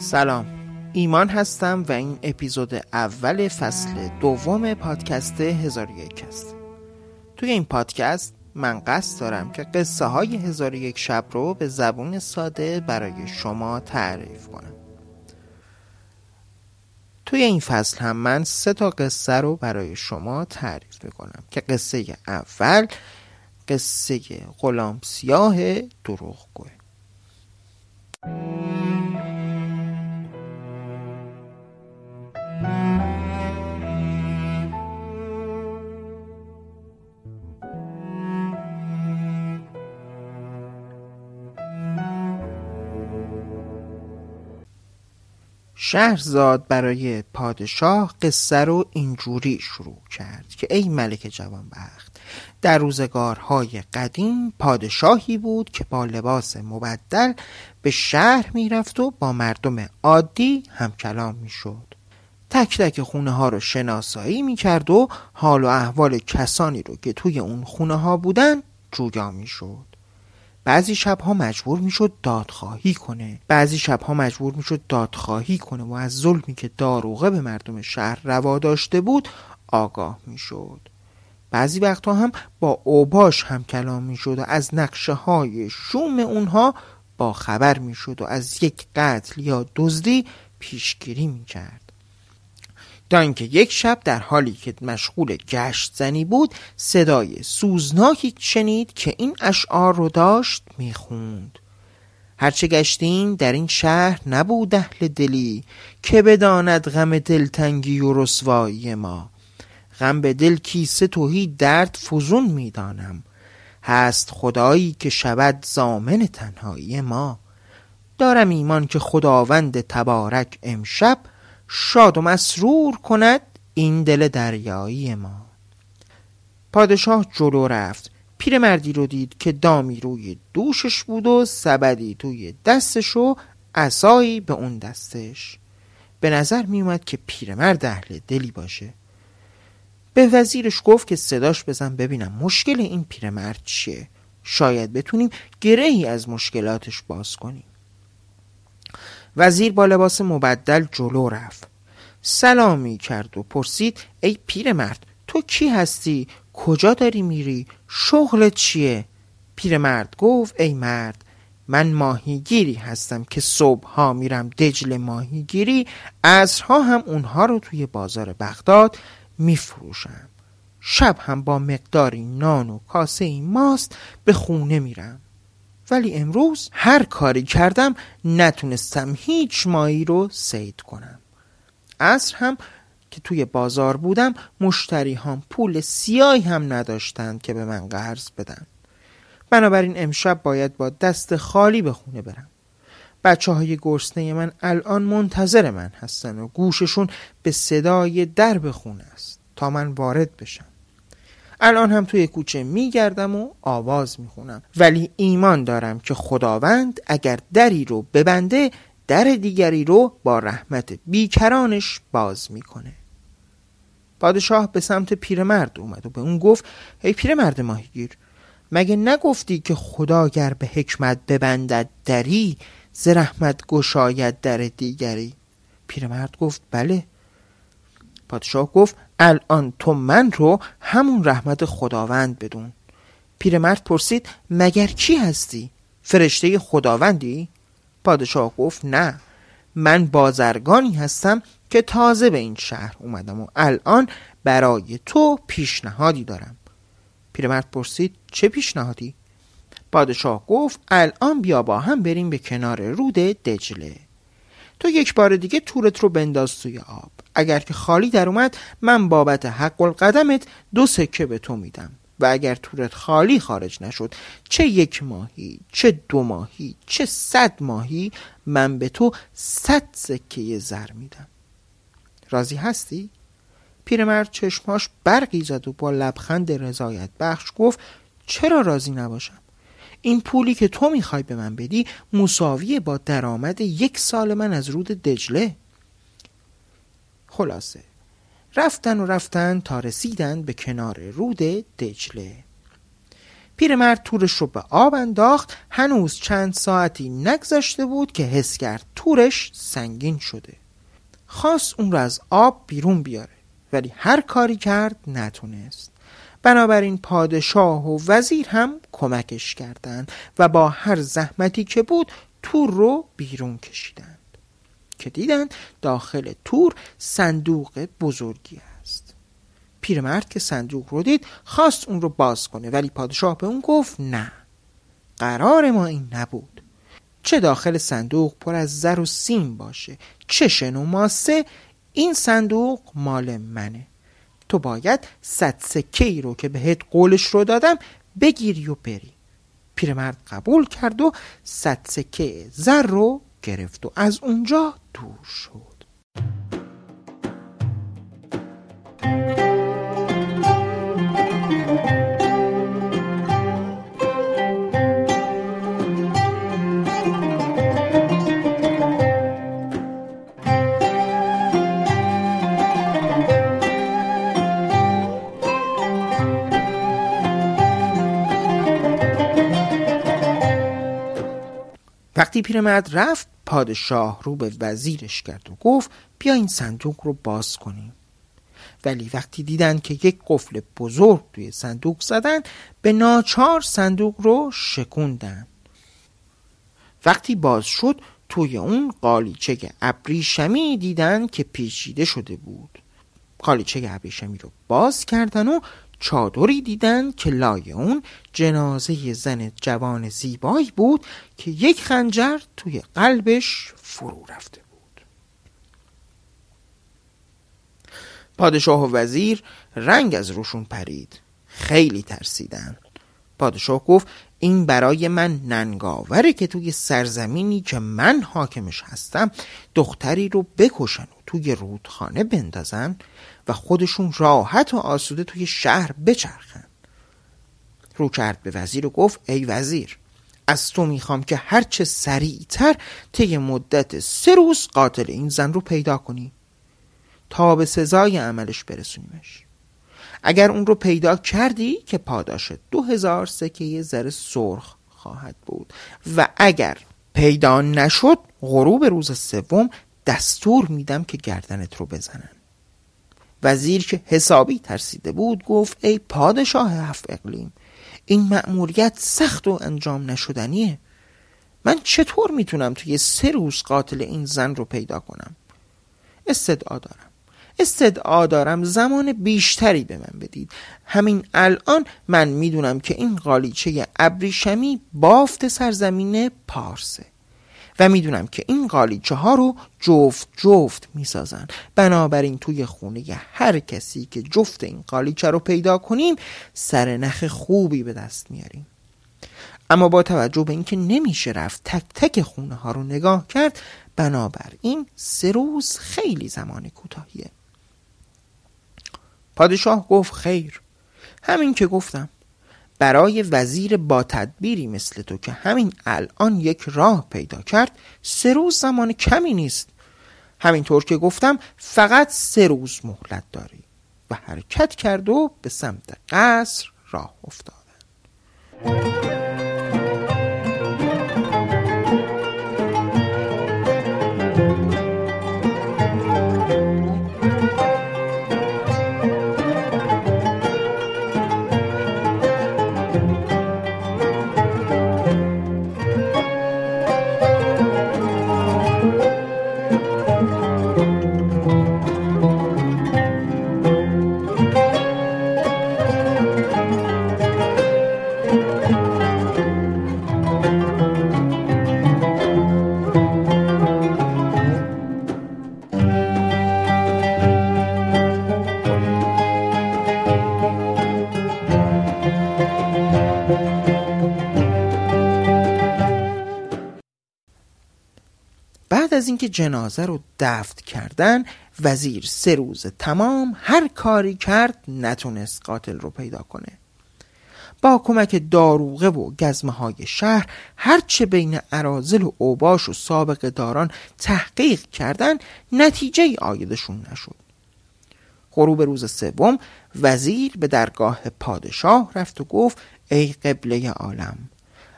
سلام. ایمان هستم و این اپیزود اول فصل دوم پادکست هزار یک است توی این پادکست من قصد دارم که قصه های هزار یک شب رو به زبون ساده برای شما تعریف کنم. توی این فصل هم من سه تا قصه رو برای شما تعریف می‌کنم که قصه اول قصه غلام سیاه دروغگوه شهرزاد برای پادشاه قصه رو اینجوری شروع کرد که ای ملک جوانبخت در روزگارهای قدیم پادشاهی بود که با لباس مبدل به شهر می‌رفت و با مردم عادی هم کلام می‌شد. تک تک خونه ها رو شناسایی می‌کرد و حال و احوال کسانی رو که توی اون خونه ها بودن جویا می‌شد. بعضی شبها مجبور می‌شد دادخواهی کنه. بعضی شبها مجبور می‌شد دادخواهی کنه و از ظلمی که داروغه به مردم شهر روا داشته بود آگاه می‌شد. بعضی وقتها هم با اوباش هم کلام می‌شد و از نقشه های شوم اونها با خبر می‌شد و از یک قتل یا دزدی پیشگیری می‌کرد. تا اینکه یک شب در حالی که مشغول گشت زنی بود صدای سوزناکی شنید که این اشعار رو داشت می‌خوند. هرچه گشتیم در این شهر نبود اهل دلی که بداند غم دلتنگی و رسوایی ما. غم به دل کیسه توهی درد فزون می‌دانم. هست خدایی که شود زامن تنهایی ما. دارم ایمان که خداوند تبارک امشب شاد و مسرور کند این دل دریایی ما. پادشاه جلو رفت. پیرمردی رو دید که دامی روی دوشش بود و سبدی توی دستش و عصایی به اون دستش. به نظر می اومد که پیرمرد اهل دلی باشه. به وزیرش گفت که صداش بزن ببینم مشکل این پیرمرد چیه. شاید بتونیم گرهی از مشکلاتش باز کنیم. وزیر با لباس مبدل جلو رفت. سلامی کرد و پرسید ای پیرمرد تو کی هستی؟ کجا داری میری؟ شغلت چیه؟ پیرمرد گفت ای مرد من ماهیگیری هستم که صبح ها میرم دجل ماهیگیری عصرها هم اونها رو توی بازار بغداد میفروشم. شب هم با مقداری نان و کاسه ماست به خونه میرم. ولی امروز هر کاری کردم نتونستم هیچ ماهی رو سید کنم. عصر هم که توی بازار بودم مشتری هم پول سیاهی هم نداشتند که به من قرض بدن. بنابراین امشب باید با دست خالی به خونه برم. بچه های گرسنه من الان منتظر من هستن و گوششون به صدای درب خونه است تا من وارد بشم. الان هم توی کوچه میگردم و آواز می‌خونم. ولی ایمان دارم که خداوند اگر دری رو ببنده در دیگری رو با رحمت بیکرانش باز می‌کنه. پادشاه به سمت پیرمرد اومد و به اون گفت ای پیرمرد ماهیگیر مگه نگفتی که خدا گر به حکمت ببندد دری ز رحمت گشاید در دیگری؟ پیرمرد گفت بله. پادشاه گفت الان تو من رو همون رحمت خداوند بدون. پیرمرد پرسید مگر کی هستی؟ فرشته خداوندی؟ پادشاه گفت نه من بازرگانی هستم که تازه به این شهر اومدم و الان برای تو پیشنهادی دارم. پیرمرد پرسید چه پیشنهادی؟ پادشاه گفت الان بیا با هم بریم به کنار رود دجله. تو یک بار دیگه تورت رو بنداز توی آب. اگر که خالی در اومد من بابت حق القدمت دو سکه به تو میدم. و اگر تورت خالی خارج نشد چه یک ماهی چه دو ماهی چه صد ماهی من به تو صد سکه زر میدم. راضی هستی؟ پیرمرد چشماش برقی زد و با لبخند رضایت بخش گفت چرا راضی نباشم؟ این پولی که تو می‌خوای به من بدی مساویه با درآمد یک سال من از رود دجله. خلاصه. رفتن و رفتن تا رسیدن به کنار رود دجله. پیرمرد تورش رو به آب انداخت هنوز چند ساعتی نگذشته بود که حس کرد تورش سنگین شده. خواست اون رو از آب بیرون بیاره ولی هر کاری کرد نتونست. بنابراین پادشاه و وزیر هم کمکش کردند و با هر زحمتی که بود تور رو بیرون کشیدند. که دیدند داخل تور صندوق بزرگی است. پیرمرد که صندوق رو دید خواست اون رو باز کنه ولی پادشاه به اون گفت نه. قرار ما این نبود. چه داخل صندوق پر از زر و سیم باشه چه شن و ماسه این صندوق مال منه. تو باید صد سکه ای رو که بهت قولش رو دادم بگیری و بری. پیرمرد قبول کرد و صد سکه زر رو گرفت و از اونجا دور شد. وقتی پیرمرد رفت پادشاه رو به وزیرش کرد و گفت بیا این صندوق رو باز کنیم. ولی وقتی دیدن که یک قفل بزرگ توی صندوق زدن به ناچار صندوق رو شکوندن. وقتی باز شد توی اون قالیچه ابریشمی دیدن که پیچیده شده بود. قالیچه ابریشمی رو باز کردن و چادری دیدن که لای اون جنازه زن جوان زیبایی بود که یک خنجر توی قلبش فرو رفته بود. پادشاه و وزیر رنگ از روشون پرید. خیلی ترسیدن. پادشاه گفت این برای من ننگاوره که توی سرزمینی که من حاکمش هستم دختری رو بکشن و توی رودخانه بندازن. و خودشون راحت و آسوده توی شهر بچرخن. رو کرد به وزیر و گفت ای وزیر از تو می‌خوام که هرچه سریعتر طی مدت سه روز قاتل این زن رو پیدا کنی. تا به سزای عملش برسونیمش. اگر اون رو پیدا کردی که پاداش دو هزار سکه زر سرخ خواهد بود. و اگر پیدا نشد غروب روز سوم دستور میدم که گردنت رو بزنن. وزیر که حسابی ترسیده بود گفت ای پادشاه هفت اقلیم این مأموریت سخت و انجام نشدنیه. من چطور می‌تونم توی سه روز قاتل این زن رو پیدا کنم؟ استدعا دارم. استدعا دارم زمان بیشتری به من بدید. همین الان من می‌دونم که این قالیچه ابریشمی بافت سرزمین پارسه. و می‌دونم که این قالیچه ها رو جفت جفت می‌سازن. بنابراین توی خونه هر کسی که جفت این قالیچه رو پیدا کنیم سر نخ خوبی به دست میاریم. اما با توجه به اینکه نمیشه رفت تک تک خونه ها رو نگاه کرد بنابراین سه روز خیلی زمان کوتاهیه. پادشاه گفت خیر. همین که گفتم برای وزیر با تدبیری مثل تو که همین الان یک راه پیدا کرد سه روز زمان کمی نیست. همینطور که گفتم فقط سه روز مهلت داری و حرکت کرد و به سمت قصر راه افتادن از اینکه جنازه رو دفت کردن وزیر سه روز تمام هر کاری کرد نتونست قاتل رو پیدا کنه. با کمک داروغه و گزمه های شهر هرچه بین عرازل و اوباش و سابق داران تحقیق کردن نتیجه آیدشون نشد. غروب روز سوم وزیر به درگاه پادشاه رفت و گفت ای قبله عالم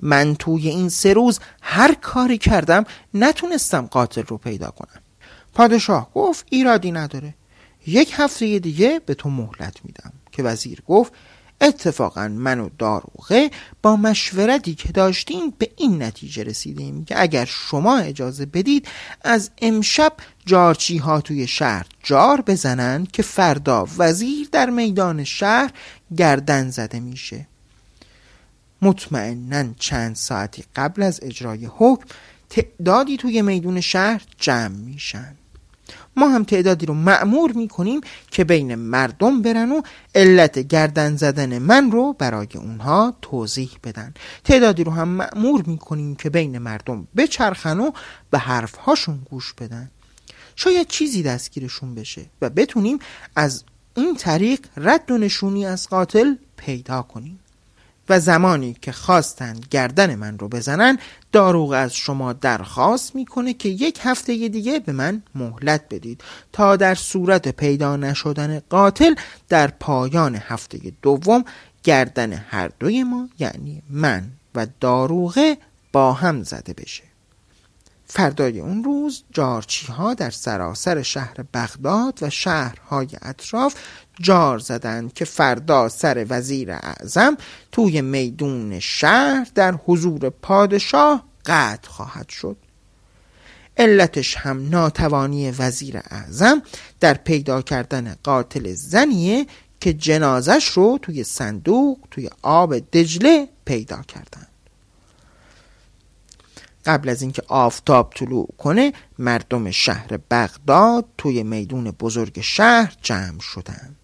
من توی این سه روز هر کاری کردم نتونستم قاتل رو پیدا کنم. پادشاه گفت ایرادی نداره. یک هفته دیگه به تو مهلت میدم. که وزیر گفت اتفاقا من و داروغه با مشورتی که داشتیم به این نتیجه رسیدیم که اگر شما اجازه بدید از امشب جارچی ها توی شهر جار بزنن که فردا وزیر در میدان شهر گردن زده میشه. مطمئنا چند ساعتی قبل از اجرای حکم تعدادی توی میدون شهر جمع میشن. ما هم تعدادی رو معمور می‌کنیم که بین مردم برن و علت گردن زدن من رو برای اونها توضیح بدن. تعدادی رو هم معمور می‌کنیم که بین مردم بچرخن و به حرفهاشون گوش بدن. شاید چیزی دستگیرشون بشه و بتونیم از این طریق رد و نشونی از قاتل پیدا کنیم. و زمانی که خواستند گردن من رو بزنن داروغ از شما درخواست می‌کنه که یک هفته دیگه به من مهلت بدید تا در صورت پیدا نشدن قاتل در پایان هفته دوم گردن هر دوی ما یعنی من و داروغه با هم زده بشه. فردای اون روز جارچی ها در سراسر شهر بغداد و شهرهای اطراف جار زدند که فردا سر وزیر اعظم توی میدون شهر در حضور پادشاه قطع خواهد شد. علتش هم ناتوانی وزیر اعظم در پیدا کردن قاتل زنیه که جنازش رو توی صندوق توی آب دجله پیدا کردن قبل از اینکه آفتاب طلوع کنه مردم شهر بغداد توی میدون بزرگ شهر جمع شدند.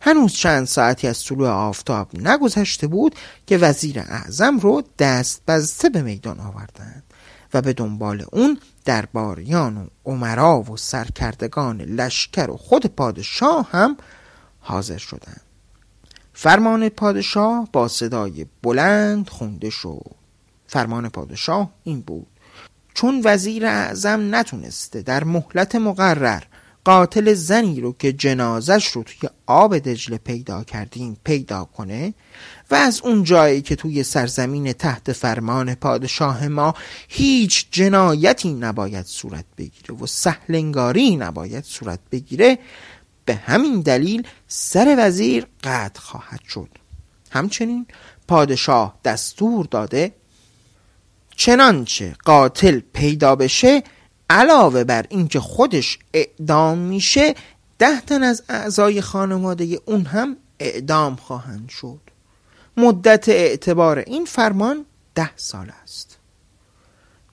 هنوز چند ساعتی از طلوع آفتاب نگذشته بود که وزیر اعظم رو دست بسته به میدان آوردند و به دنبال اون درباریان و عمرا و سرکردگان لشکر و خود پادشاه هم حاضر شدند فرمان پادشاه با صدای بلند خونده شد فرمان پادشاه این بود. چون وزیر اعظم نتونسته در مهلت مقرر قاتل زنی رو که جنازش رو توی آب دجله پیدا کردیم پیدا کنه و از اون جایی که توی سرزمین تحت فرمان پادشاه ما هیچ جنایتی نباید صورت بگیره و سهلنگاری نباید صورت بگیره به همین دلیل سر وزیر قطع خواهد شد. همچنین پادشاه دستور داده چنانچه قاتل پیدا بشه علاوه بر اینکه خودش اعدام میشه ده تن از اعضای خانواده اون هم اعدام خواهند شد. مدت اعتبار این فرمان ده سال است.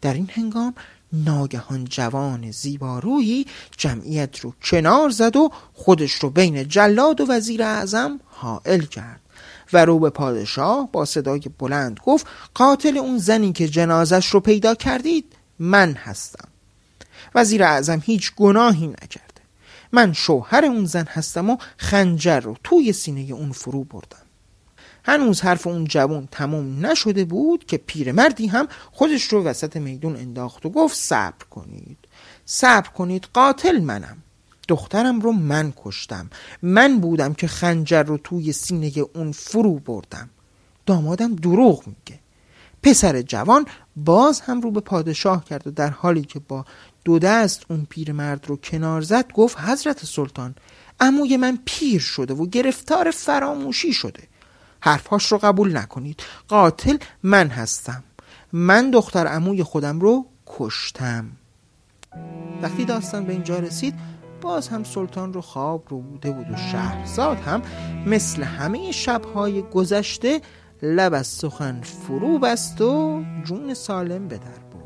در این هنگام ناگهان جوان زیبارویی جمعیت رو کنار زد و خودش رو بین جلاد و وزیر اعظم حائل کرد. و رو به پادشاه با صدای بلند گفت قاتل اون زنی که جنازش رو پیدا کردید من هستم. وزیر اعظم هیچ گناهی نکرده من شوهر اون زن هستم و خنجر رو توی سینه اون فرو بردم. هنوز حرف اون جوان تمام نشده بود که پیرمردی هم خودش رو وسط میدون انداخت و گفت صبر کنید صبر کنید قاتل منم. دخترم رو من کشتم. من بودم که خنجر رو توی سینه اون فرو بردم. دامادم دروغ میگه. پسر جوان باز هم رو به پادشاه کرد و در حالی که با دو دست اون پیرمرد رو کنار زد گفت حضرت سلطان عموی من پیر شده و گرفتار فراموشی شده. حرفهاش رو قبول نکنید. قاتل من هستم. من دختر عموی خودم رو کشتم. وقتی داستان به اینجا رسید باز هم سلطان رو خواب رو بوده بود و شهرزاد هم مثل همه شبهای گذشته لب از سخن فرو بست و جون سالم به در